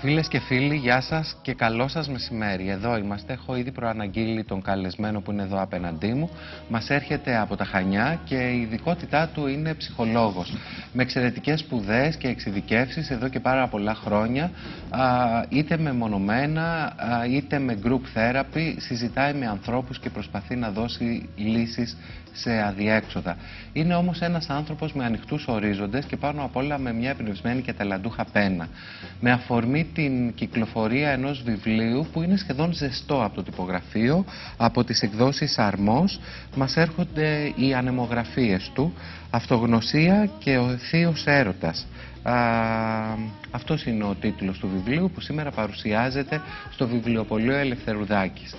Φίλες και φίλοι, γεια σας και καλό σας μεσημέρι. Εδώ είμαστε. Έχω ήδη προαναγγείλει τον καλεσμένο που είναι εδώ απέναντί μου. Μας έρχεται από τα Χανιά και η ειδικότητά του είναι ψυχολόγος. Με εξαιρετικές σπουδές και εξειδικεύσεις εδώ και πάρα πολλά χρόνια, είτε με μονομένα είτε με group therapy, συζητάει με ανθρώπους και προσπαθεί να δώσει λύσεις σε αδιέξοδα. Είναι όμως ένας άνθρωπος με ανοιχτούς ορίζοντες και πάνω απ' όλα με μια εμπνευσμένη και ταλαντούχα πένα. Με αφορμή την κυκλοφορία ενός βιβλίου που είναι σχεδόν ζεστό από το τυπογραφείο, από τις εκδόσεις Αρμός, μας έρχονται οι ανεμογραφίες του, Αυτογνωσία και ο θείος έρωτας. Αυτός είναι ο τίτλος του βιβλίου που σήμερα παρουσιάζεται στο βιβλιοπωλείο Ελευθερουδάκης.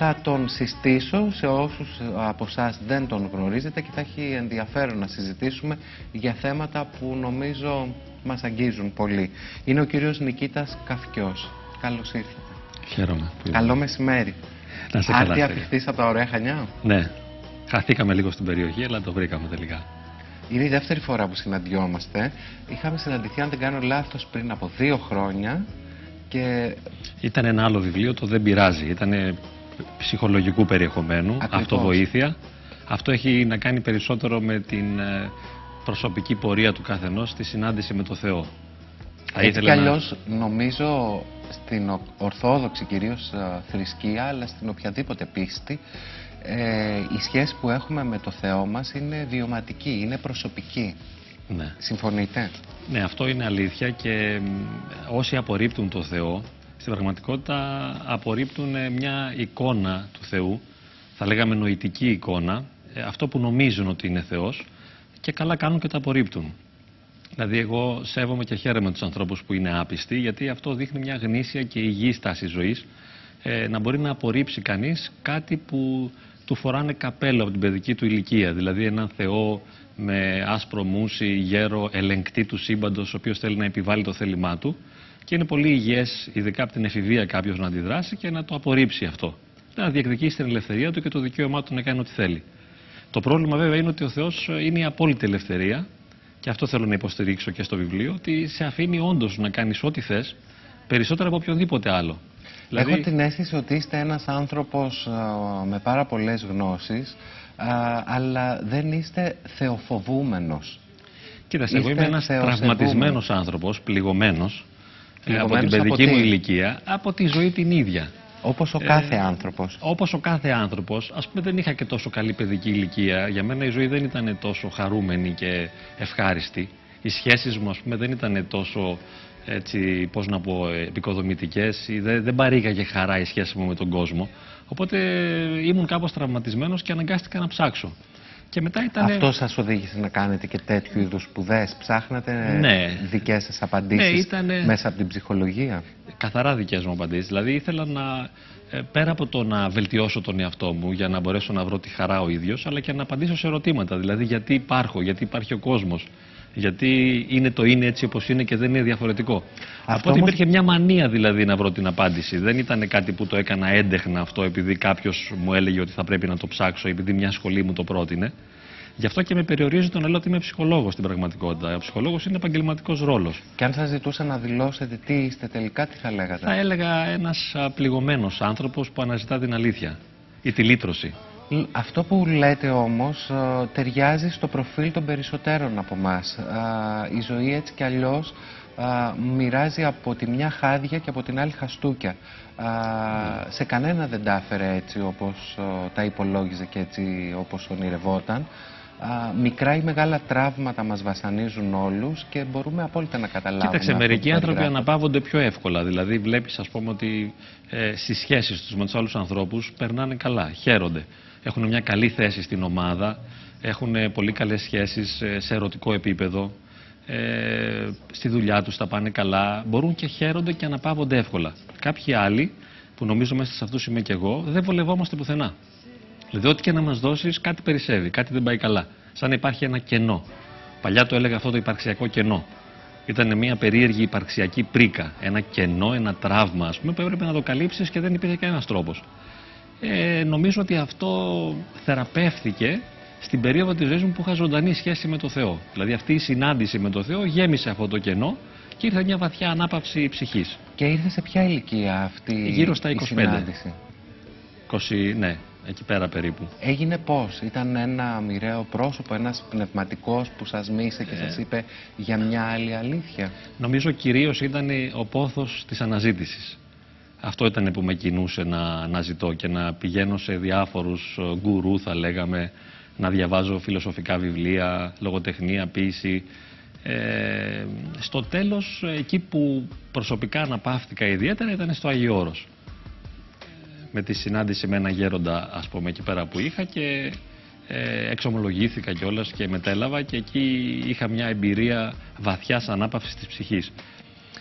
Θα τον συστήσω σε όσους από εσάς δεν τον γνωρίζετε και θα έχει ενδιαφέρον να συζητήσουμε για θέματα που νομίζω μας αγγίζουν πολύ. Είναι ο κύριος Νικήτας Καφκιός. Καλώς ήρθατε. Χαίρομαι. Καλό μεσημέρι. Να σε καλά. Άρτια από τα ωραία Χανιά. Ναι. Χαθήκαμε λίγο στην περιοχή, αλλά το βρήκαμε τελικά. Είναι η δεύτερη φορά που συναντιόμαστε. Είχαμε συναντηθεί, αν δεν κάνω λάθος, πριν από δύο χρόνια. Και... Ήταν ένα άλλο βιβλίο, το «Δεν πειράζει». Ήταν ψυχολογικού περιεχομένου, Ακριβώς. αυτοβοήθεια. Αυτό έχει να κάνει περισσότερο με την ε, προσωπική πορεία του καθενός στη συνάντηση με το Θεό. Έτσι κι αλλιώς νομίζω στην ορθόδοξη κυρίως ε, θρησκεία αλλά στην οποιαδήποτε πίστη ε, η σχέση που έχουμε με το Θεό μας είναι βιωματική, είναι προσωπική. Ναι. Συμφωνείτε; Ναι, αυτό είναι αλήθεια και όσοι απορρίπτουν το Θεό στην πραγματικότητα απορρίπτουν μια εικόνα του Θεού, θα λέγαμε νοητική εικόνα, ε, αυτό που νομίζουν ότι είναι Θεός και καλά κάνουν και το απορρίπτουν. Δηλαδή εγώ σέβομαι και χαίρομαι τους ανθρώπους που είναι άπιστοι γιατί αυτό δείχνει μια γνήσια και υγιή στάση ζωής ε, να μπορεί να απορρίψει κανείς κάτι που του φοράνε καπέλο από την παιδική του ηλικία. Δηλαδή έναν Θεό με άσπρο μουσι, γέρο, ελεγκτή του σύμπαντος, ο οποίος θέλει να επιβάλλει το θέλημά του. Και είναι πολύ υγιές, ειδικά από την εφηβεία, κάποιος να αντιδράσει και να το απορρίψει αυτό. Να διεκδικήσει την ελευθερία του και το δικαίωμά του να κάνει ό,τι θέλει. Το πρόβλημα βέβαια είναι ότι ο Θεός είναι η απόλυτη ελευθερία και αυτό θέλω να υποστηρίξω και στο βιβλίο, ότι σε αφήνει όντως να κάνεις ό,τι θες περισσότερο από οποιονδήποτε άλλο. Δηλαδή... Έχω την αίσθηση ότι είστε ένας άνθρωπος με πάρα πολλές γνώσεις, αλλά δεν είστε θεοφοβούμενος. Κοίταξε, εγώ είμαι ένας τραυματισμένος άνθρωπος, πληγωμένος, ε, από την παιδική μου ηλικία, από τη ζωή την ίδια. Όπως ο κάθε ε, άνθρωπος. Όπως ο κάθε άνθρωπος. Ας πούμε δεν είχα και τόσο καλή παιδική ηλικία. Για μένα η ζωή δεν ήταν τόσο χαρούμενη και ευχάριστη. Οι σχέσεις μου ας πούμε δεν ήταν τόσο έτσι, πώς να πω, επικοδομητικές ή δεν, δεν παρήγαγε χαρά η σχέση μου με τον κόσμο. Οπότε ήμουν κάπως τραυματισμένος και αναγκάστηκα να ψάξω. Και μετά ήταν... Αυτό σας οδήγησε να κάνετε και τέτοιου είδους σπουδές, ψάχνατε ναι. δικές σας απαντήσεις ναι, ήτανε... μέσα από την ψυχολογία; Καθαρά δικές μου απαντήσεις. Δηλαδή ήθελα να, ε, πέρα από το να βελτιώσω τον εαυτό μου για να μπορέσω να βρω τη χαρά ο ίδιος, αλλά και να απαντήσω σε ερωτήματα. Δηλαδή γιατί υπάρχω, γιατί υπάρχει ο κόσμος, γιατί είναι το είναι έτσι όπως είναι και δεν είναι διαφορετικό. Αυτό Από ότι υπήρχε μια μανία δηλαδή να βρω την απάντηση. Δεν ήταν κάτι που το έκανα έντεχνα αυτό επειδή κάποιος μου έλεγε ότι θα πρέπει να το ψάξω, επειδή μια σχολή μου το πρότεινε. Γι' αυτό και με περιορίζει το να λέω ότι είμαι ψυχολόγος στην πραγματικότητα. Ο ψυχολόγος είναι επαγγελματικός ρόλος. Και αν σα ζητούσα να δηλώσετε τι είστε τελικά, τι θα λέγατε; Θα έλεγα ένας πληγωμένο άνθρωπος που αναζητά την αλήθεια ή τη λύτρωση. Αυτό που λέτε όμως ε, ταιριάζει στο προφίλ των περισσότερων από εμά. Η ζωή έτσι κι αλλιώς μοιράζει από τη μια χάδια και από την άλλη χαστούκια. Σε κανένα δεν τα έφερε έτσι όπως ε, τα υπολόγιζε και έτσι όπως ονειρευόταν. Μικρά ή μεγάλα τραύματα μας βασανίζουν όλους και μπορούμε απόλυτα να καταλάβουμε. Κοίταξε, μερικοί άνθρωποι αναπαύονται πιο εύκολα. Δηλαδή βλέπεις ας πούμε ότι ε, στις σχέσεις τους με τους άλλους ανθρώπους περνάνε καλά, χαίρονται έχουν μια καλή θέση στην ομάδα, έχουν πολύ καλές σχέσεις ε, σε ερωτικό επίπεδο, ε, στη δουλειά τους τα πάνε καλά, μπορούν και χαίρονται και αναπαύονται εύκολα. Κάποιοι άλλοι, που νομίζω μέσα σε αυτούς είμαι και εγώ, δεν βολευόμαστε πουθενά. Δηλαδή, ό,τι και να μας δώσεις, κάτι περισσεύει, κάτι δεν πάει καλά. Σαν να υπάρχει ένα κενό. Παλιά το έλεγα αυτό το υπαρξιακό κενό. Ήταν μια περίεργη υπαρξιακή πρίκα. Ένα κενό, ένα τραύμα, ας πούμε, που έπρεπε να το καλύψεις και δεν υπήρχε κανένας τρόπος ε, νομίζω ότι αυτό θεραπεύθηκε στην περίοδο της ζωής μου που είχα ζωντανή σχέση με το Θεό. Δηλαδή αυτή η συνάντηση με το Θεό γέμισε αυτό το κενό και ήρθε μια βαθιά ανάπαυση ψυχής. Και ήρθε σε ποια ηλικία αυτή Γύρω στα η 25. συνάντηση; 20, ναι, εκεί πέρα περίπου. Έγινε πώς, ήταν ένα μοιραίο πρόσωπο, ένας πνευματικός που σας μίλησε και σας είπε για μια άλλη αλήθεια; Νομίζω κυρίως ήταν ο πόθος της αναζήτησης. Αυτό ήταν που με κινούσε να, να ζητώ και να πηγαίνω σε διάφορους ε, γκουρού θα λέγαμε, να διαβάζω φιλοσοφικά βιβλία, λογοτεχνία, ποίηση. Ε, στο τέλος, εκεί που προσωπικά αναπαύτηκα ιδιαίτερα ήταν στο Αγίο Όρος. Με τη συνάντηση με ένα γέροντα, ας πούμε, εκεί πέρα που είχα και ε, εξομολογήθηκα κιόλας και μετέλαβα και εκεί είχα μια εμπειρία βαθιάς ανάπαυσης της ψυχής.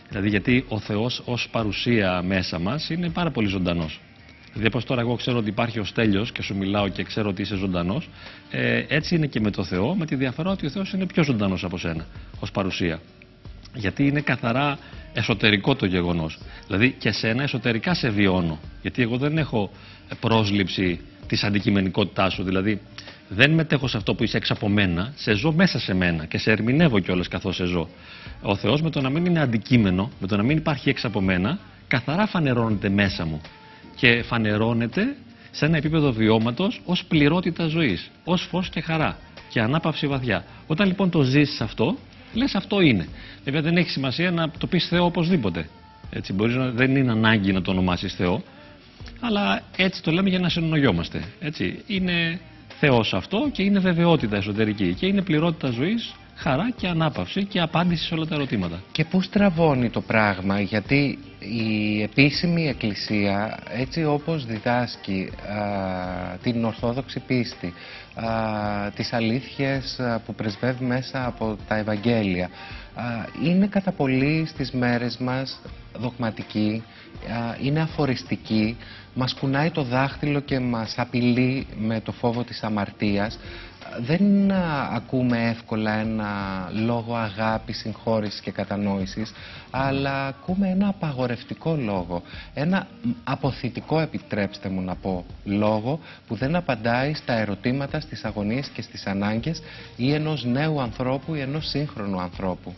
Δηλαδή γιατί ο Θεός ως παρουσία μέσα μας είναι πάρα πολύ ζωντανός. Δηλαδή όπως τώρα εγώ ξέρω ότι υπάρχει ο Στέλιος και σου μιλάω και ξέρω ότι είσαι ζωντανός, ε, έτσι είναι και με το Θεό, με τη διαφορά ότι ο Θεός είναι πιο ζωντανός από σένα ως παρουσία. Γιατί είναι καθαρά εσωτερικό το γεγονός. Δηλαδή και σένα εσωτερικά σε βιώνω. Γιατί εγώ δεν έχω πρόσληψη της αντικειμενικότητάς σου. Δηλαδή δεν μετέχω σε αυτό που είσαι έξω από μένα, σε ζω μέσα σε μένα και σε ερμηνεύω κιόλας καθώς σε ζω. Ο Θεός με το να μην είναι αντικείμενο, με το να μην υπάρχει έξω από μένα, καθαρά φανερώνεται μέσα μου. Και φανερώνεται σε ένα επίπεδο βιώματος ως πληρότητα ζωής, ως φως και χαρά και ανάπαυση βαθιά. Όταν λοιπόν το ζήσει αυτό, λες αυτό είναι. Βέβαια δεν έχει σημασία να το πεις Θεό οπωσδήποτε. Έτσι, μπορείς να, δεν είναι ανάγκη να το ονομάσεις Θεό, αλλά έτσι το λέμε για να συνεννοιόμαστε. Έτσι. Είναι Θεός αυτό και είναι βεβαιότητα εσωτερική και είναι πληρότητα ζωής, χαρά και ανάπαυση και απάντηση σε όλα τα ερωτήματα. Και πού στραβώνει το πράγμα, γιατί η επίσημη εκκλησία έτσι όπως διδάσκει α, την ορθόδοξη πίστη, α, τις αλήθειες που πρεσβεύει μέσα από τα Ευαγγέλια, είναι κατά πολύ στις μέρες μας δογματική, είναι αφοριστική, μας κουνάει το δάχτυλο και μας απειλεί με το φόβο της αμαρτίας. Δεν ακούμε εύκολα ένα λόγο αγάπης, συγχώρησης και κατανόησης, αλλά ακούμε ένα απαγορευτικό λόγο, ένα αποθητικό επιτρέψτε μου να πω λόγο που δεν απαντάει στα ερωτήματα, στις αγωνίες και στις ανάγκες ή ενός νέου ανθρώπου ή ενός σύγχρονου ανθρώπου.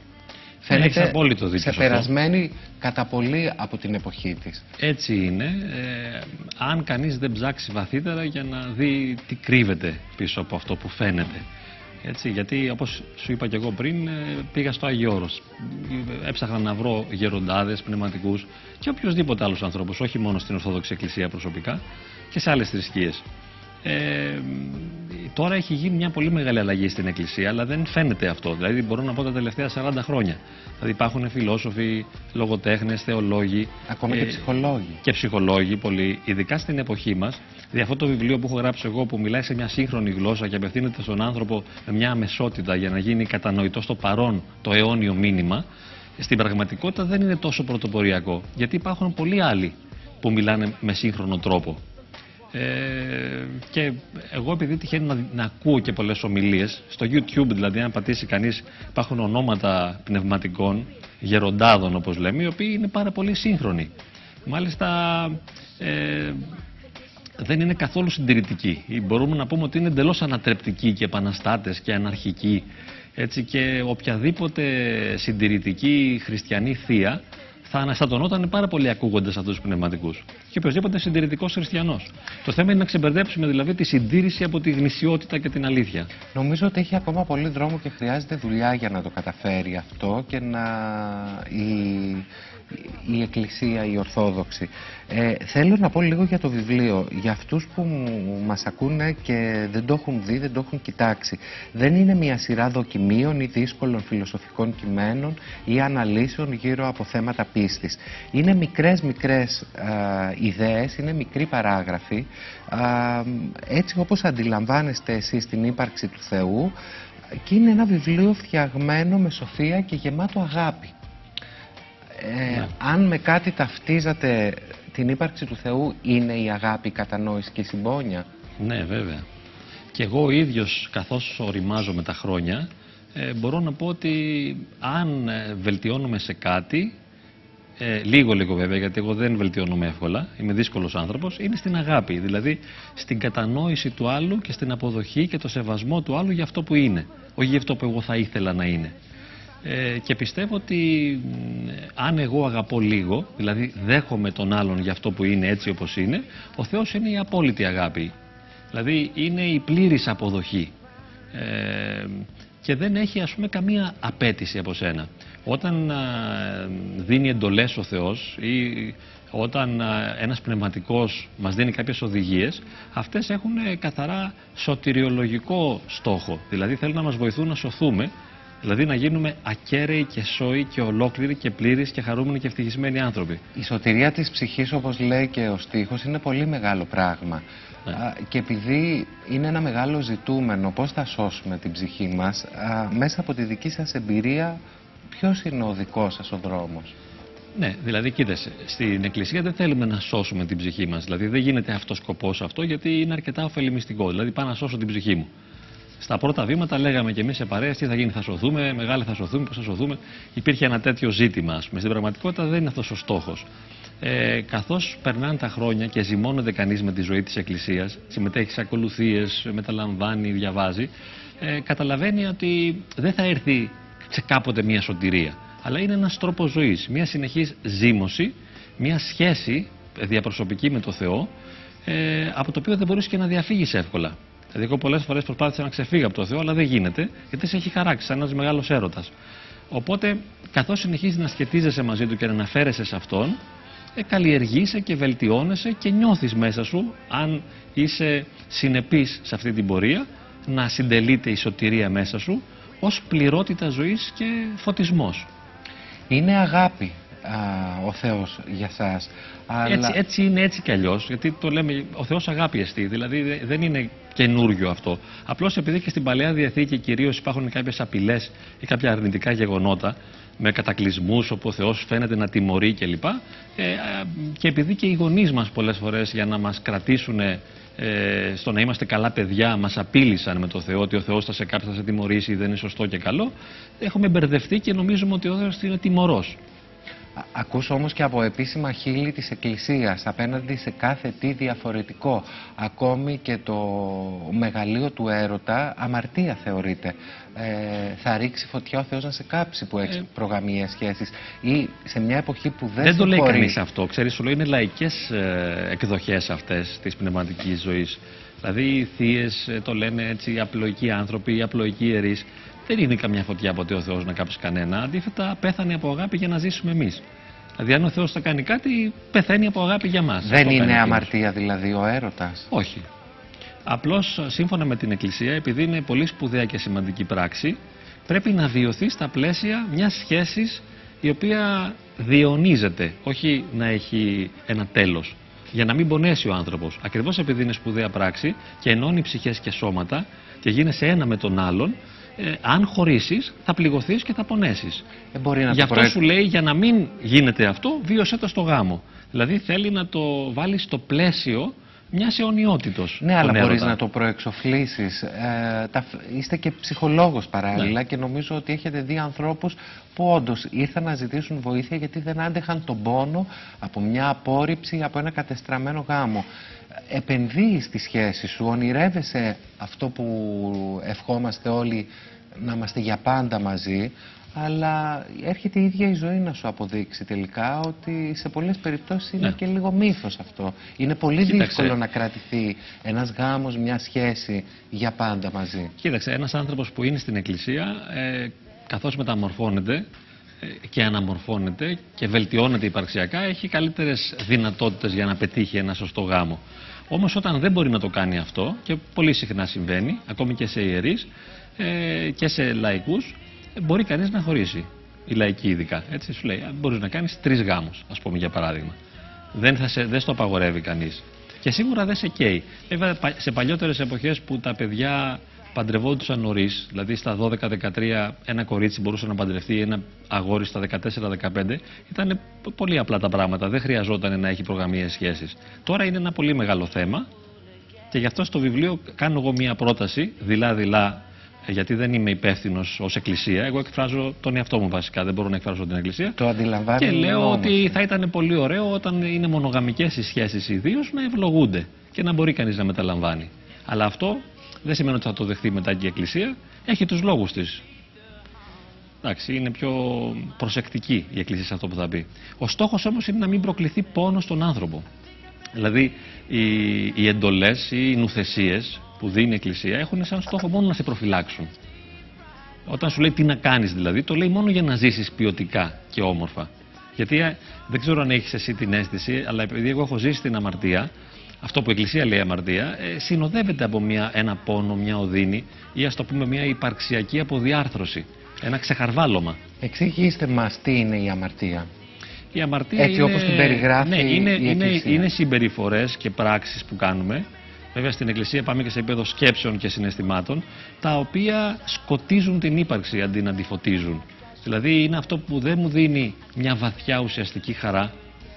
Φαίνεται απόλυτο δίκιο ξεπερασμένη κατά πολύ από την εποχή της. Έτσι είναι. Ε, αν κανείς δεν ψάξει βαθύτερα για να δει τι κρύβεται πίσω από αυτό που φαίνεται. Έτσι, γιατί όπως σου είπα και εγώ πριν ε, πήγα στο Άγιο Όρος. Έψαχνα να βρω γεροντάδες, πνευματικούς και οποιοδήποτε άλλους ανθρώπους, όχι μόνο στην Ορθόδοξη Εκκλησία προσωπικά και σε άλλες θρησκείες. Ε, τώρα έχει γίνει μια πολύ μεγάλη αλλαγή στην Εκκλησία, αλλά δεν φαίνεται αυτό. Δηλαδή, μπορώ να πω τα τελευταία 40 χρόνια. Δηλαδή, υπάρχουν φιλόσοφοι, λογοτέχνες, θεολόγοι. Ακόμα και ε, ψυχολόγοι. Και ψυχολόγοι, πολύ. Ειδικά στην εποχή μας. Δηλαδή, αυτό το βιβλίο που έχω γράψει εγώ, που μιλάει σε μια σύγχρονη γλώσσα και απευθύνεται στον άνθρωπο με μια αμεσότητα για να γίνει κατανοητό στο παρόν το αιώνιο μήνυμα, στην πραγματικότητα δεν είναι τόσο πρωτοποριακό. Γιατί υπάρχουν πολλοί άλλοι που μιλάνε με σύγχρονο τρόπο. Ε, και εγώ επειδή τυχαίνει να, να ακούω και πολλές ομιλίες, στο YouTube δηλαδή αν πατήσει κανείς υπάρχουν ονόματα πνευματικών, γεροντάδων όπως λέμε, οι οποίοι είναι πάρα πολύ σύγχρονοι. Μάλιστα ε, δεν είναι καθόλου συντηρητικοί. Μπορούμε να πούμε ότι είναι εντελώς ανατρεπτικοί και επαναστάτες και αναρχικοί. Έτσι και οποιαδήποτε συντηρητική χριστιανή θεία θα αναστατωνόταν πάρα πολύ ακούγοντα αυτούς τους πνευματικούς. Και οποιοδήποτε συντηρητικός χριστιανός. Το θέμα είναι να ξεμπερδέψουμε δηλαδή τη συντήρηση από τη γνησιότητα και την αλήθεια. Νομίζω ότι έχει ακόμα πολύ δρόμο και χρειάζεται δουλειά για να το καταφέρει αυτό και να η, η Εκκλησία, η Ορθόδοξη. Ε, θέλω να πω λίγο για το βιβλίο, για αυτούς που μας ακούνε και δεν το έχουν δει, δεν το έχουν κοιτάξει. Δεν είναι μια σειρά δοκιμίων ή δύσκολων φιλοσοφικών κειμένων ή αναλύσεων γύρω από θέματα πίστης. Είναι μικρές μικρές α, ιδέες, είναι μικρή παράγραφη, έτσι όπως αντιλαμβάνεστε εσείς την ύπαρξη του Θεού και είναι ένα βιβλίο φτιαγμένο με σοφία και γεμάτο αγάπη. Ε, ναι. Αν με κάτι ταυτίζατε την ύπαρξη του Θεού, είναι η αγάπη, η κατανόηση και η συμπόνια; Ναι, βέβαια. Και εγώ ο ίδιος, καθώς οριμάζω με τα χρόνια, ε, μπορώ να πω ότι αν ε, βελτιώνομαι σε κάτι, ε, λίγο λίγο βέβαια, γιατί εγώ δεν βελτιώνομαι εύκολα, είμαι δύσκολος άνθρωπος, είναι στην αγάπη, δηλαδή στην κατανόηση του άλλου και στην αποδοχή και το σεβασμό του άλλου για αυτό που είναι, όχι για αυτό που εγώ θα ήθελα να είναι. Ε, και πιστεύω ότι αν εγώ αγαπώ λίγο, δηλαδή δέχομαι τον άλλον για αυτό που είναι έτσι όπως είναι, ο Θεός είναι η απόλυτη αγάπη. Δηλαδή είναι η πλήρης αποδοχή. Ε, και δεν έχει ας πούμε καμία απέτηση από σένα. Όταν δίνει εντολές ο Θεός ή όταν ένας πνευματικός μας δίνει κάποιες οδηγίες, αυτές έχουν καθαρά σωτηριολογικό στόχο. Δηλαδή θέλουν να μας βοηθούν να σωθούμε, δηλαδή να γίνουμε ακέραιοι και σώοι και ολόκληροι και πλήρεις και χαρούμενοι και ευτυχισμένοι άνθρωποι. Η σωτηρία της ψυχής όπως λέει και ο στίχος είναι πολύ μεγάλο πράγμα. Ναι. Και επειδή είναι ένα μεγάλο ζητούμενο πώς θα σώσουμε την ψυχή μας, μέσα από τη δική σας εμπειρία ποιος είναι ο δικός σας ο δρόμος; Ναι, δηλαδή κοίτασε, στην Εκκλησία δεν θέλουμε να σώσουμε την ψυχή μας. Δηλαδή δεν γίνεται αυτός σκοπός αυτό γιατί είναι αρκετά ωφελημιστικό. Δηλαδή πάω να σώσω την ψυχή μου. Στα πρώτα βήματα λέγαμε και εμείς σε παρέα τι θα γίνει, θα σωθούμε, μεγάλη θα σωθούμε, πώς θα σωθούμε. Υπήρχε ένα τέτοιο ζήτημα, ας πούμε. Στην πραγματικότητα δεν είναι αυτός ο στόχος. Ε, Καθώς περνάνε τα χρόνια και ζυμώνεται κανείς με τη ζωή της Εκκλησίας, συμμετέχει σε ακολουθίες, μεταλαμβάνει, διαβάζει, ε, καταλαβαίνει ότι δεν θα έρθει σε κάποτε μια σωτηρία. Αλλά είναι ένας τρόπος ζωής, μια συνεχής ζήμωση, μια σχέση διαπροσωπική με το Θεό, ε, από το οποίο δεν μπορείς και να διαφύγεις εύκολα. Δηλαδή, εγώ πολλές φορές προσπάθησα να ξεφύγω από το Θεό, αλλά δεν γίνεται, γιατί σε έχει χαράξει, σαν ένας μεγάλος έρωτας. Οπότε, καθώς συνεχίζεις να σχετίζεσαι μαζί του και να αναφέρεσαι σε αυτόν, ε, καλλιεργείσαι και βελτιώνεσαι και νιώθεις μέσα σου, αν είσαι συνεπής σε αυτή την πορεία, να συντελείται η σωτηρία μέσα σου ως πληρότητα ζωής και φωτισμός. Είναι αγάπη ο Θεός για σας. Αλλά... Έτσι, έτσι είναι έτσι κι αλλιώς, γιατί το λέμε ο Θεός αγάπη εστί, δηλαδή δεν είναι καινούριο αυτό. Απλώς επειδή και στην Παλαιά Διαθήκη κυρίως υπάρχουν κάποιες απειλές ή κάποια αρνητικά γεγονότα, με κατακλυσμούς όπου ο Θεός φαίνεται να τιμωρεί κλπ. Ε, και επειδή και οι γονείς μας πολλές φορές για να μας κρατήσουν ε, στο να είμαστε καλά παιδιά μας απείλησαν με το Θεό ότι ο Θεός θα σε κάψει, θα σε τιμωρήσει, δεν είναι σωστό και καλό, έχουμε μπερδευτεί και νομίζουμε ότι ο Θεός είναι τιμωρός. Ακούς όμως και από επίσημα χείλη της Εκκλησίας απέναντι σε κάθε τι διαφορετικό. Ακόμη και το μεγαλείο του έρωτα αμαρτία θεωρείται. Ε, θα ρίξει φωτιά ο Θεός να σε κάψει που έχεις ε... προγαμίες σχέσεις. Ή σε μια εποχή που δεν Δεν το λέει κανείς αυτό. Ξέρεις, σου λέει είναι λαϊκές ε, εκδοχές αυτές της πνευματικής ζωής. Δηλαδή οι θείες ε, το λένε έτσι απλοϊκοί άνθρωποι, οι απλοϊκοί ιερείς. Δεν είναι καμιά φωτιά ποτέ ο Θεός να κάψει κανένα. Αντίθετα, πέθανε από αγάπη για να ζήσουμε εμείς. Δηλαδή, αν ο Θεός θα κάνει κάτι, πεθαίνει από αγάπη για μας. Δεν είναι αμαρτία δηλαδή ο έρωτας; Όχι. Απλώς σύμφωνα με την Εκκλησία, επειδή είναι πολύ σπουδαία και σημαντική πράξη, πρέπει να βιωθεί στα πλαίσια μιας σχέσης η οποία διαιωνίζεται, όχι να έχει ένα τέλος. Για να μην πονέσει ο άνθρωπος. Ακριβώς επειδή είναι σπουδαία πράξη και ενώνει ψυχές και σώματα και γίνεσαι ένα με τον άλλον, ε, αν χωρίσεις θα πληγωθείς και θα πονέσεις. Ε, μπορεί να Γι' αυτό σου λέει για να μην γίνεται αυτό βίωσέ το στο γάμο. Δηλαδή θέλει να το βάλεις στο πλαίσιο μιας αιωνιότητος. Ναι, αλλά μπορείς να το προεξοφλήσεις. Ε, είστε και ψυχολόγος παράλληλα ναι. και νομίζω ότι έχετε δει ανθρώπους που όντως ήρθαν να ζητήσουν βοήθεια γιατί δεν άντεχαν τον πόνο από μια απόρριψη, από ένα κατεστραμμένο γάμο. Επενδύεις στη σχέση σου, ονειρεύεσαι αυτό που ευχόμαστε όλοι να είμαστε για πάντα μαζί, αλλά έρχεται η ίδια η ζωή να σου αποδείξει τελικά ότι σε πολλές περιπτώσεις είναι ναι. και λίγο μύθος αυτό. Είναι πολύ δύσκολο να κρατηθεί ένας γάμος, μια σχέση για πάντα μαζί. Κοίταξε, ένας άνθρωπος που είναι στην εκκλησία, ε, καθώς μεταμορφώνεται ε, και αναμορφώνεται και βελτιώνεται υπαρξιακά, έχει καλύτερες δυνατότητες για να πετύχει ένα σωστό γάμο. Όμως όταν δεν μπορεί να το κάνει αυτό, και πολύ συχνά συμβαίνει, ακόμη και σε ιερείς ε, και σε λαϊκούς, μπορεί κανείς να χωρίσει. Η λαϊκή ειδικά. Έτσι σου λέει, μπορείς να κάνεις τρεις γάμους, ας πούμε για παράδειγμα. Δεν, θα σε, δεν στο απαγορεύει κανείς. Και σίγουρα δεν σε καίει. Βέβαια, σε παλιότερες εποχές που τα παιδιά παντρευόντουσαν νωρίς, δηλαδή στα 12-13 ένα κορίτσι μπορούσε να παντρευτεί, ένα αγόρι στα 14-15, ήταν πολύ απλά τα πράγματα. Δεν χρειαζόταν να έχει προγραμμίες σχέσει. Τώρα είναι ένα πολύ μεγάλο θέμα και γι' αυτό στο βιβλίο κάνω εγώ μία πρόταση, δειλά-δειλά γιατί δεν είμαι υπεύθυνος ως Εκκλησία. Εγώ εκφράζω τον εαυτό μου βασικά, δεν μπορώ να εκφράζω την Εκκλησία. Το αντιλαμβάνω. Και λέω ότι θα ήταν πολύ ωραίο όταν είναι μονογαμικές οι σχέσεις ιδίως να ευλογούνται και να μπορεί κανείς να μεταλαμβάνει. Αλλά αυτό δεν σημαίνει ότι θα το δεχθεί μετά και η Εκκλησία. Έχει τους λόγους της. Εντάξει, είναι πιο προσεκτική η Εκκλησία σε αυτό που θα πει. Ο στόχος όμως είναι να μην προκληθεί πόνο στον άνθρωπο. Δηλαδή, οι, οι εντολές ή οι νουθεσίε που δίνει η Εκκλησία έχουν σαν στόχο μόνο να σε προφυλάξουν. Όταν σου λέει τι να κάνεις δηλαδή, το λέει μόνο για να ζήσεις ποιοτικά και όμορφα. Γιατί ε, δεν ξέρω αν έχεις εσύ την αίσθηση, αλλά επειδή εγώ έχω ζήσει την αμαρτία, αυτό που η Εκκλησία λέει αμαρτία, ε, συνοδεύεται από μια, ένα πόνο, μια οδύνη ή ας το πούμε μια υπαρξιακή αποδιάρθρωση. Ένα ξεχαρβάλωμα. Εξηγήστε μας τι είναι η αμαρτία. Η αμαρτία Έτσι είναι, όπως την περιγράφει ναι, είναι, η είναι, Εκκλησία. είναι συμπεριφορές και πράξεις που κάνουμε. Βέβαια στην Εκκλησία πάμε και σε επίπεδο σκέψεων και συναισθημάτων, τα οποία σκοτίζουν την ύπαρξη αντί να τη φωτίζουν. Δηλαδή είναι αυτό που δεν μου δίνει μια βαθιά ουσιαστική χαρά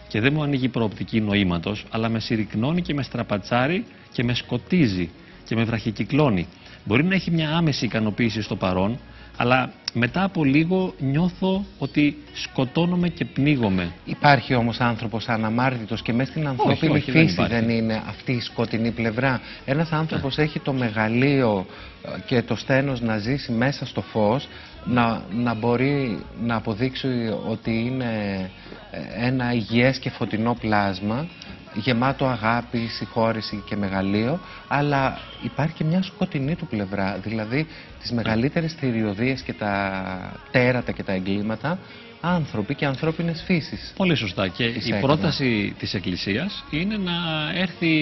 και δεν μου ανοίγει προοπτική νοήματος, αλλά με συρρυκνώνει και με στραπατσάρει και με σκοτίζει και με βραχικυκλώνει. Μπορεί να έχει μια άμεση ικανοποίηση στο παρόν, αλλά μετά από λίγο νιώθω ότι σκοτώνομαι και πνίγομαι. Υπάρχει όμως άνθρωπος αναμάρτητος και μέσα στην ανθρώπινη όχι, δεν φύση υπάρχει. δεν, είναι αυτή η σκοτεινή πλευρά. Ένας άνθρωπος έχει το μεγαλείο ε, και το στένος να ζήσει μέσα στο φως, να, να μπορεί να αποδείξει ότι είναι ε, ένα υγιές και φωτεινό πλάσμα, γεμάτο αγάπη, συγχώρεση και μεγαλείο, αλλά υπάρχει και μια σκοτεινή του πλευρά, δηλαδή τις μεγαλύτερες θηριωδίες και τα τέρατα και τα εγκλήματα, άνθρωποι και ανθρώπινες φύσεις. Πολύ σωστά. Και Της η έκανα. πρόταση της Εκκλησίας είναι να έρθει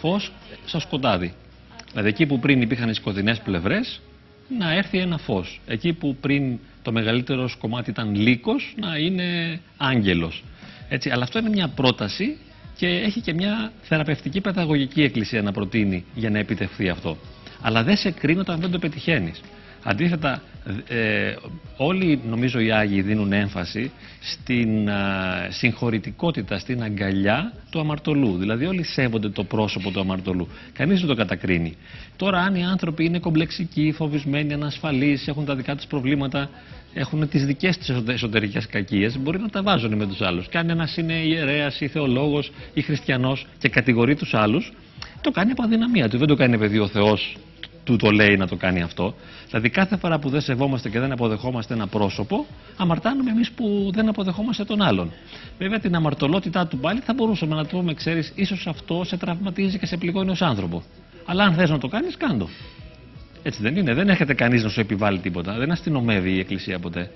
φως στο σκοτάδι. Δηλαδή εκεί που πριν υπήρχαν οι σκοτεινές πλευρές, να έρθει ένα φως. Εκεί που πριν το μεγαλύτερος κομμάτι ήταν λύκος, να είναι άγγελος. Έτσι, αλλά αυτό είναι μια πρόταση και έχει και μια θεραπευτική παιδαγωγική εκκλησία να προτείνει για να επιτευχθεί αυτό. Αλλά δεν σε κρίνει όταν δεν το πετυχαίνεις. Αντίθετα, ε, όλοι νομίζω οι Άγιοι δίνουν έμφαση στην α, συγχωρητικότητα, στην αγκαλιά του αμαρτωλού. Δηλαδή όλοι σέβονται το πρόσωπο του αμαρτωλού. Κανείς δεν το κατακρίνει. Τώρα αν οι άνθρωποι είναι κομπλεξικοί, φοβισμένοι, ανασφαλείς, έχουν τα δικά τους προβλήματα, έχουν τις δικές τους εσωτε- εσωτερικές κακίες, μπορεί να τα βάζουν με τους άλλους. Και αν ένας είναι ιερέας ή θεολόγος ή χριστιανός και κατηγορεί τους άλλους, το κάνει από αδυναμία του. Δεν το κάνει επειδή ο Θεός του το λέει να το κάνει αυτό. Δηλαδή κάθε φορά που δεν σεβόμαστε και δεν αποδεχόμαστε ένα πρόσωπο, αμαρτάνουμε εμείς που δεν αποδεχόμαστε τον άλλον. Βέβαια την αμαρτωλότητά του πάλι θα μπορούσαμε να του πούμε, ξέρεις, ίσως αυτό σε τραυματίζει και σε πληγώνει ως άνθρωπο. Αλλά αν θες να το κάνεις, κάντο. Έτσι δεν είναι. Δεν έρχεται κανείς να σου επιβάλλει τίποτα. Δεν αστυνομεύει η Εκκλησία ποτέ.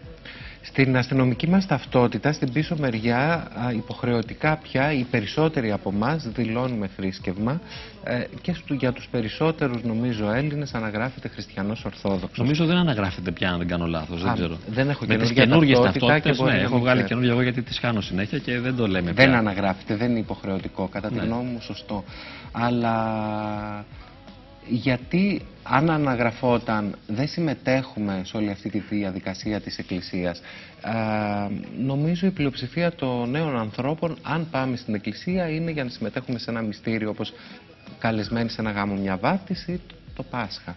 Στην αστυνομική μας ταυτότητα, στην πίσω μεριά, α, υποχρεωτικά πια οι περισσότεροι από εμά δηλώνουμε θρήσκευμα ε, και στου, για τους περισσότερους νομίζω Έλληνες αναγράφεται χριστιανός Ορθόδοξος. Νομίζω δεν αναγράφεται πια, αν δεν κάνω λάθος. Δεν Α, ξέρω. δεν έχω Με τις καινούργια καινούργιες ταυτότητα και ταυτότητε, μπορεί ναι, να έχω μην βγάλει ξέρω. καινούργια εγώ γιατί τις χάνω συνέχεια και δεν το λέμε Δεν πια. αναγράφεται, δεν είναι υποχρεωτικό, κατά τη Ναι. γνώμη μου σωστό. Αλλά γιατί αν αναγραφόταν δεν συμμετέχουμε σε όλη αυτή τη διαδικασία της Εκκλησίας. Ε, νομίζω η πλειοψηφία των νέων ανθρώπων, αν πάμε στην Εκκλησία, είναι για να συμμετέχουμε σε ένα μυστήριο όπως καλεσμένοι σε ένα γάμο μια βάπτιση, το, το Πάσχα.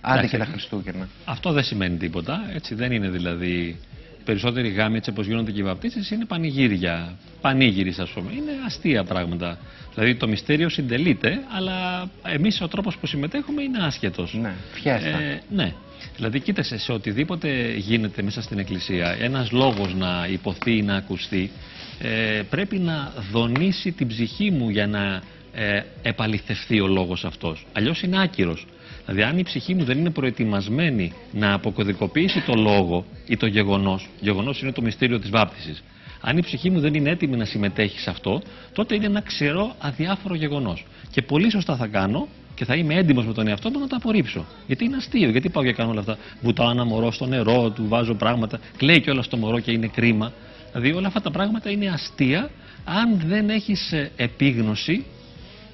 Άντε Εντάξει. και τα Χριστούγεννα. Αυτό δεν σημαίνει τίποτα. Έτσι δεν είναι δηλαδή. Οι περισσότεροι γάμοι, έτσι όπως γίνονται και οι βαπτίσει, είναι πανηγύρια. Πανήγυροι, ας πούμε. Είναι αστεία πράγματα. Δηλαδή το μυστήριο συντελείται, αλλά εμείς ο τρόπος που συμμετέχουμε είναι άσχετος. Ναι, φιέστα. Ε, ναι. Δηλαδή, κοίταξε, σε οτιδήποτε γίνεται μέσα στην Εκκλησία, ένας λόγος να υποθεί ή να ακουστεί, ε, πρέπει να δονήσει την ψυχή μου για να ε, επαληθευτεί ο λόγος αυτός. Αλλιώς είναι άκυρος. Δηλαδή, αν η ψυχή μου δεν είναι προετοιμασμένη να αποκωδικοποιήσει το λόγο ή το γεγονός, γεγονός είναι το μυστήριο της βάπτισης, αν η ψυχή μου δεν είναι έτοιμη να συμμετέχει σε αυτό, τότε είναι ένα ξερό αδιάφορο γεγονός. Και πολύ σωστά θα κάνω και θα είμαι έντιμος με τον εαυτό μου να το απορρίψω. Γιατί είναι αστείο, γιατί πάω και κάνω όλα αυτά. Βουτάω ένα μωρό στο νερό, του βάζω πράγματα, κλαίει κιόλας το μωρό και είναι κρίμα. Δηλαδή όλα αυτά τα πράγματα είναι αστεία αν δεν έχεις επίγνωση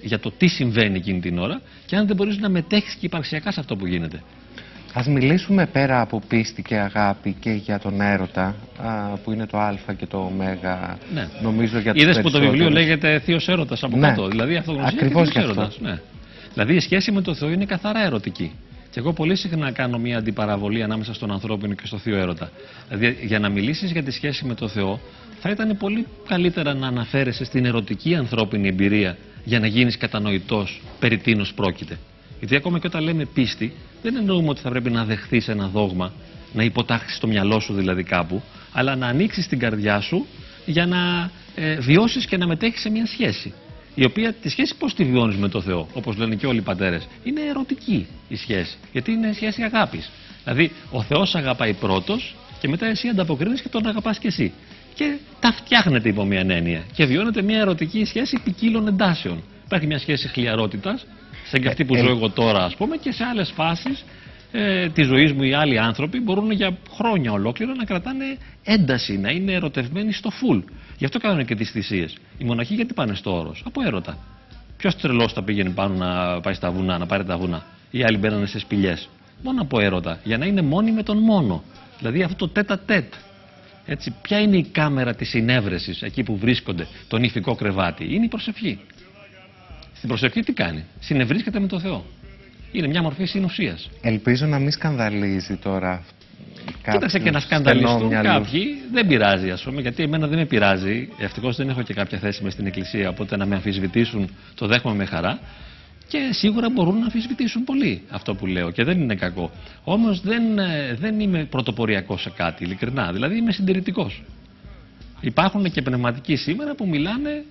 για το τι συμβαίνει εκείνη την ώρα και αν δεν μπορείς να μετέχεις και υπαρξιακά σε αυτό που γίνεται. Ας μιλήσουμε πέρα από πίστη και αγάπη και για τον έρωτα, α, που είναι το α και το ω, Ναι. νομίζω για τους Είδες που το βιβλίο περισσότερους. λέγεται Θείος Έρωτας από Ναι. κάτω. Δηλαδή αυτογνωσία Ακριβώς και Θείος γι' αυτό. Έρωτας. Ναι. Δηλαδή η σχέση με τον Θεό είναι καθαρά ερωτική. Και εγώ πολύ συχνά κάνω μια αντιπαραβολή ανάμεσα στον ανθρώπινο και στο θείο έρωτα. Δηλαδή, για να μιλήσεις για τη σχέση με τον Θεό, θα ήταν πολύ καλύτερα να αναφέρεσαι στην ερωτική ανθρώπινη εμπειρία για να γίνεις κατανοητός περί τίνος πρόκειται. Γιατί ακόμα και όταν λέμε πίστη, δεν εννοούμε ότι θα πρέπει να δεχθείς ένα δόγμα να υποτάξει το μυαλό σου δηλαδή κάπου, αλλά να ανοίξεις την καρδιά σου για να ε, βιώσεις και να μετέχεις σε μια σχέση. Η οποία τη σχέση πώς τη βιώνεις με το Θεό, όπως λένε και όλοι οι πατέρες. Είναι ερωτική η σχέση. Γιατί είναι σχέση αγάπης. Δηλαδή, ο Θεός αγαπάει πρώτος και μετά εσύ ανταποκρίνεις και τον αγαπάς κι εσύ. Και τα φτιάχνετε υπό μια έννοια. Και βιώνετε μια ερωτική σχέση ποικίλων εντάσεων. Υπάρχει μια σχέση χλιαρότητας, σαν και αυτή που ε, ζω εγώ τώρα, ας πούμε, και σε άλλες φάσεις ε, της ζωής μου οι άλλοι άνθρωποι μπορούν για χρόνια ολόκληρα να κρατάνε ένταση, να είναι ερωτευμένοι στο φουλ. Γι' αυτό κάνουν και τις θυσίες. Οι μοναχοί γιατί πάνε στο όρος, από έρωτα. Ποιος τρελός θα πήγαινε πάνω να πάει στα βουνά, να πάρει τα βουνά; Οι άλλοι μπαίνανε σε σπηλιές. Μόνο από έρωτα. Για να είναι μόνοι με τον μόνο. Δηλαδή αυτό το τέτα τέτ. Έτσι, ποια είναι η κάμερα της συνέβρεσης εκεί που βρίσκονται, το νηφικό κρεβάτι; Είναι η προσευχή. Στην προσευχή τι κάνει; Συνευρίσκεται με το Θεό. Είναι μια μορφή συνουσίας. Ελπίζω να μην σκανδαλίζει τώρα Κοίταξε και να σκανδαλιστούν κάποιοι, δεν πειράζει ας πούμε, γιατί εμένα δεν με πειράζει. Ευτυχώς δεν έχω και κάποια θέση μες στην Εκκλησία, οπότε να με αμφισβητήσουν το δέχομαι με χαρά. Και σίγουρα μπορούν να αμφισβητήσουν πολύ αυτό που λέω και δεν είναι κακό. Όμως δεν, ε, δεν είμαι πρωτοποριακός σε κάτι, ειλικρινά. Δηλαδή είμαι συντηρητικός. Υπάρχουν και πνευματικοί σήμερα που μιλάνε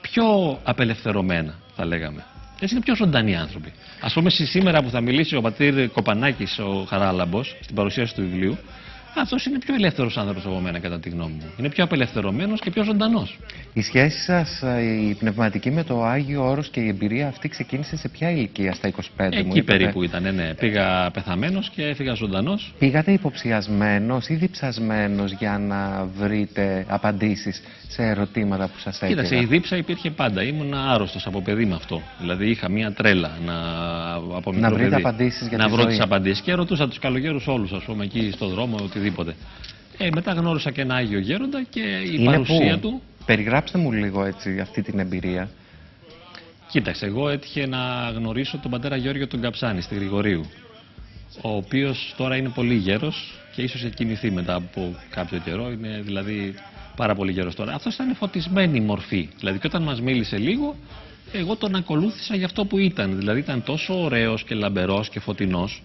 πιο απελευθερωμένα, θα λέγαμε. Έτσι είναι πιο ζωντανοί άνθρωποι. Α πούμε, σήμερα που θα μιλήσει ο πατήρ Κοπανάκης, ο Χαράλαμπος, στην παρουσίαση του βιβλίου, αυτό είναι πιο ελεύθερος άνθρωπος από μένα, κατά τη γνώμη μου. Είναι πιο απελευθερωμένος και πιο ζωντανός. Η σχέση σας, η πνευματική με το Άγιο Όρος και η εμπειρία αυτή ξεκίνησε σε ποια ηλικία, στα 25 Εκεί μου Εκεί περίπου ήταν, ναι, ναι. Πήγα πεθαμένος και έφυγα ζωντανός. Πήγατε υποψιασμένος ή διψασμένος για να βρείτε απαντήσεις σε ερωτήματα που σας έκανα. Κοίταξε, η δίψα υπήρχε πάντα. Ήμουν άρρωστος από παιδί με αυτό. Δηλαδή είχα μία τρέλα να, από να βρείτε απαντήσεις για να βρω τις απαντήσεις. Και ρωτούσα τους καλογέρους όλους, ας πούμε, εκεί στον δρόμο, οτιδήποτε. Ε, μετά γνώρισα και ένα Άγιο Γέροντα και η Είναι παρουσία που; του. Περιγράψτε μου λίγο έτσι αυτή την εμπειρία. Κοίταξε, εγώ έτυχε να γνωρίσω τον πατέρα Γιώργιο τον Καψάνη στη Γρηγορίου. Ο οποίος τώρα είναι πολύ γέρος και ίσως έχει μετά από κάποιο καιρό. Είναι δηλαδή πάρα πολύ γέρο τώρα. Αυτός ήταν φωτισμένη μορφή. Δηλαδή και όταν μας μίλησε λίγο, εγώ τον ακολούθησα για αυτό που ήταν. Δηλαδή ήταν τόσο ωραίος και λαμπερός και φωτεινός,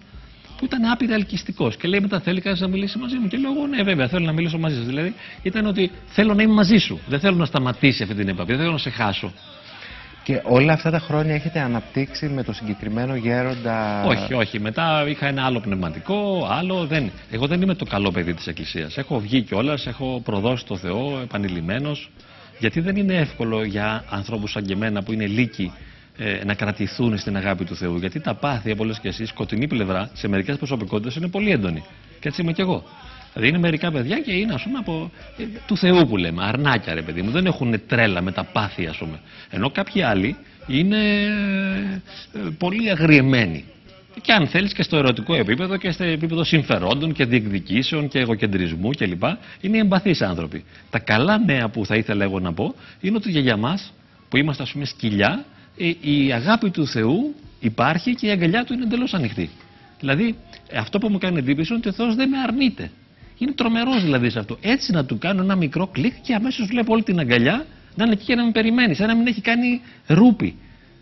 που ήταν άπειρα ελκυστικός. Και λέει μετά θέλει κανείς να μιλήσει μαζί μου. Και λέω εγώ ναι, βέβαια, θέλω να μιλήσω μαζί σα. Δηλαδή ήταν ότι θέλω να είμαι μαζί σου. Δεν θέλω να σταματήσει αυτή την επαφή. Δεν θέλω να σε χάσω. Και όλα αυτά τα χρόνια έχετε αναπτύξει με το συγκεκριμένο γέροντα; Όχι, όχι. Μετά είχα ένα άλλο πνευματικό, άλλο δεν. Εγώ δεν είμαι το καλό παιδί της Εκκλησίας. Έχω βγει κιόλας, έχω προδώσει το Θεό επανειλημμένος. Γιατί δεν είναι εύκολο για ανθρώπους σαν και εμένα που είναι λύκοι ε, να κρατηθούν στην αγάπη του Θεού. Γιατί τα πάθη από όλε και εσεί, σκοτεινή πλευρά, σε μερικές προσωπικότητες είναι πολύ έντονη. Και έτσι είμαι κι εγώ. Δηλαδή είναι μερικά παιδιά και είναι ας πούμε από ε, του Θεού που λέμε, αρνάκια ρε παιδί μου, δεν έχουν τρέλα με τα πάθη ας πούμε. Ενώ κάποιοι άλλοι είναι ε, πολύ αγριεμένοι. Και αν θέλεις και στο ερωτικό επίπεδο και στο επίπεδο συμφερόντων και διεκδικήσεων και εγωκεντρισμού κλπ. Είναι εμπαθείς άνθρωποι. Τα καλά νέα που θα ήθελα εγώ να πω είναι ότι για μας που είμαστε ας πούμε σκυλιά ε, η αγάπη του Θεού υπάρχει και η αγκαλιά του είναι εντελώς ανοιχτή. Δηλαδή αυτό που μου κάνει εντύπωση είναι ότι ο Θεός δεν με αρνείται. Είναι τρομερός δηλαδή σε αυτό. Έτσι να του κάνω ένα μικρό κλικ και αμέσως βλέπω όλη την αγκαλιά να είναι εκεί και να με περιμένει, σαν να μην έχει κάνει ρούπι.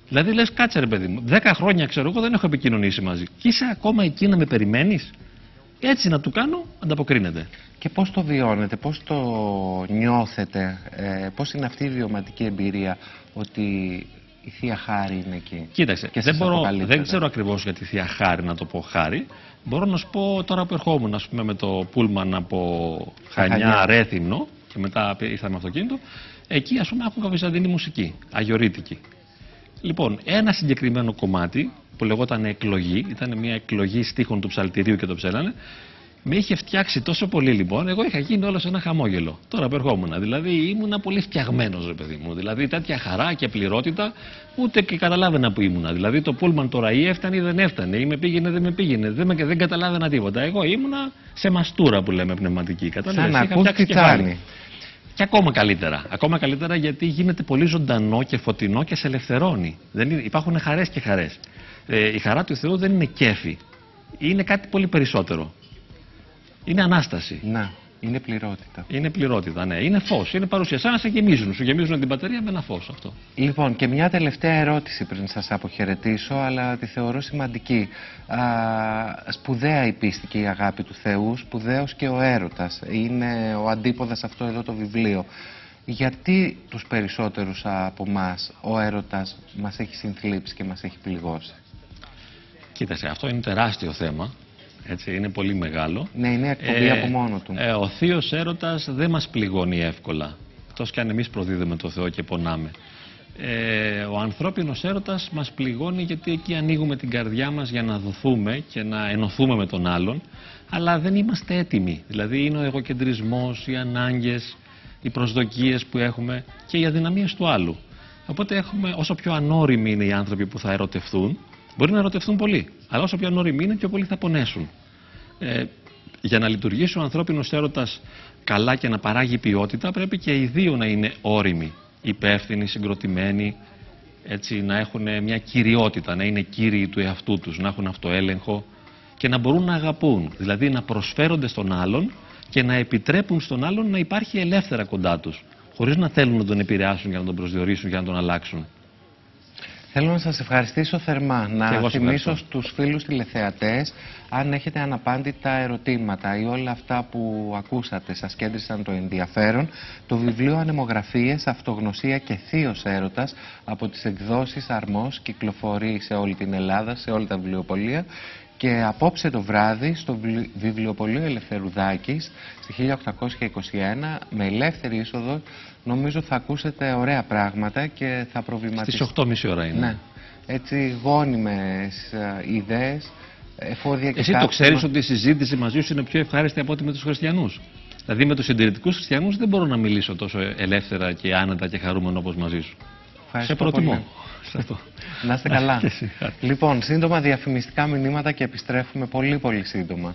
Δηλαδή λες, κάτσε ρε παιδί μου, δέκα χρόνια ξέρω εγώ δεν έχω επικοινωνήσει μαζί. Και είσαι ακόμα εκεί να με περιμένεις. Έτσι να του κάνω, ανταποκρίνεται. Και πώς το βιώνετε, πώς το νιώθετε, ε, πώς είναι αυτή η βιωματική εμπειρία ότι η Θεία Χάρη είναι εκεί; Κοίταξε, και δεν, μπορώ, δεν ξέρω ακριβώς για τη Θεία Χάρη να το πω χάρη. Μπορώ να σου πω τώρα που ερχόμουν ας πούμε, με το πούλμαν από Χανιά, Ρέθυμνο και μετά ήρθαμε αυτοκίνητο. Εκεί ας πούμε άκουγα βυζαντινή μουσική, αγιορείτικη. Λοιπόν, ένα συγκεκριμένο κομμάτι που λεγόταν εκλογή, ήταν μια εκλογή στίχων του ψαλτηρίου και το ψέλανε, με είχε φτιάξει τόσο πολύ λοιπόν, εγώ είχα γίνει όλος ένα χαμόγελο. Τώρα που ερχόμουν. Δηλαδή ήμουνα πολύ φτιαγμένος, ρε παιδί μου. Δηλαδή τέτοια χαρά και πληρότητα, ούτε και καταλάβαινα που ήμουνα. Δηλαδή το πούλμαν τώρα ή έφτανε ή δεν έφτανε, ή με πήγαινε δεν με πήγαινε. Δεν, με, δεν καταλάβαινα τίποτα. Εγώ ήμουνα σε μαστούρα που λέμε πνευματική. Κατάλαβες. Σαν να ακούς Και ακόμα καλύτερα. Ακόμα καλύτερα γιατί γίνεται πολύ ζωντανό και φωτεινό και σε ελευθερώνει. Δεν είναι, υπάρχουν χαρές και χαρές. Ε, η χαρά του Θεού δεν είναι κέφι. Είναι κάτι πολύ περισσότερο. Είναι ανάσταση. Να. Είναι πληρότητα. Είναι πληρότητα, ναι. Είναι φως. Είναι παρουσία. Σαν να σε γεμίζουν. Σου γεμίζουν την μπαταρία με ένα φως αυτό. Λοιπόν, και μια τελευταία ερώτηση πριν σας αποχαιρετήσω, αλλά τη θεωρώ σημαντική. Α, σπουδαία η πίστη και η αγάπη του Θεού, σπουδαίος και ο έρωτας. Είναι ο αντίποδας αυτό εδώ το βιβλίο. Γιατί τους περισσότερους από εμά ο έρωτας μας έχει συνθλίψει και μας έχει πληγώσει; Κοίτασε, αυτό είναι τεράστιο θέμα. Έτσι, είναι πολύ μεγάλο. Ναι, είναι εκπομπή Ε, από μόνο του. Ε, ο θείος έρωτας δεν μας πληγώνει εύκολα. Εκτό κι αν εμείς προδίδουμε το Θεό και πονάμε. Ε, ο ανθρώπινος έρωτας μας πληγώνει γιατί εκεί ανοίγουμε την καρδιά μας για να δοθούμε και να ενωθούμε με τον άλλον, αλλά δεν είμαστε έτοιμοι. Δηλαδή είναι ο εγωκεντρισμός, οι ανάγκες, οι προσδοκίες που έχουμε και οι αδυναμίες του άλλου. Οπότε έχουμε, όσο πιο ανώριμοι είναι οι άνθρωποι που θα ερωτευτούν, μπορεί να ερωτευτούν πολύ, αλλά όσο πιο ανώριμοι είναι, πιο πολύ θα πονέσουν. Ε, για να λειτουργήσει ο ανθρώπινος έρωτας καλά και να παράγει ποιότητα πρέπει και οι δύο να είναι όριμοι, υπεύθυνοι, συγκροτημένοι, έτσι, να έχουν μια κυριότητα, να είναι κύριοι του εαυτού τους, να έχουν αυτοέλεγχο και να μπορούν να αγαπούν, δηλαδή να προσφέρονται στον άλλον και να επιτρέπουν στον άλλον να υπάρχει ελεύθερα κοντά τους, χωρίς να θέλουν να τον επηρεάσουν για να τον προσδιορίσουν, για να τον αλλάξουν. Θέλω να σας ευχαριστήσω θερμά. Και Να εγώ σε θυμίσω ευχαριστώ. στους φίλους τηλεθεατές αν έχετε αναπάντητα ερωτήματα ή όλα αυτά που ακούσατε σας κέντρισαν το ενδιαφέρον το βιβλίο Ανεμογραφίες, Αυτογνωσία και Θείος Έρωτας από τις εκδόσεις Αρμός κυκλοφορεί σε όλη την Ελλάδα, σε όλα τα βιβλιοπωλεία και απόψε το βράδυ στο βιβλι- βιβλιοπωλείο Ελευθερουδάκης στη 1821 με ελεύθερη είσοδο νομίζω θα ακούσετε ωραία πράγματα και θα προβληματίσετε. Στις 8.30 ώρα είναι. Ναι. Έτσι γόνιμες ε, ιδέες, εφόδια και Εσύ το κάψιμα. ξέρεις ότι η συζήτηση μαζί σου είναι πιο ευχάριστη από ό,τι με τους χριστιανούς. Δηλαδή με τους συντηρητικούς χριστιανούς δεν μπορώ να μιλήσω τόσο ελεύθερα και άνετα και χαρούμενο όπως μαζί σου. Ευχαριστώ Σε προτιμώ. πολύ. Σε αυτό. Να είστε καλά. Και εσύ. λοιπόν, σύντομα διαφημιστικά μηνύματα και επιστρέφουμε πολύ πολύ σύντομα.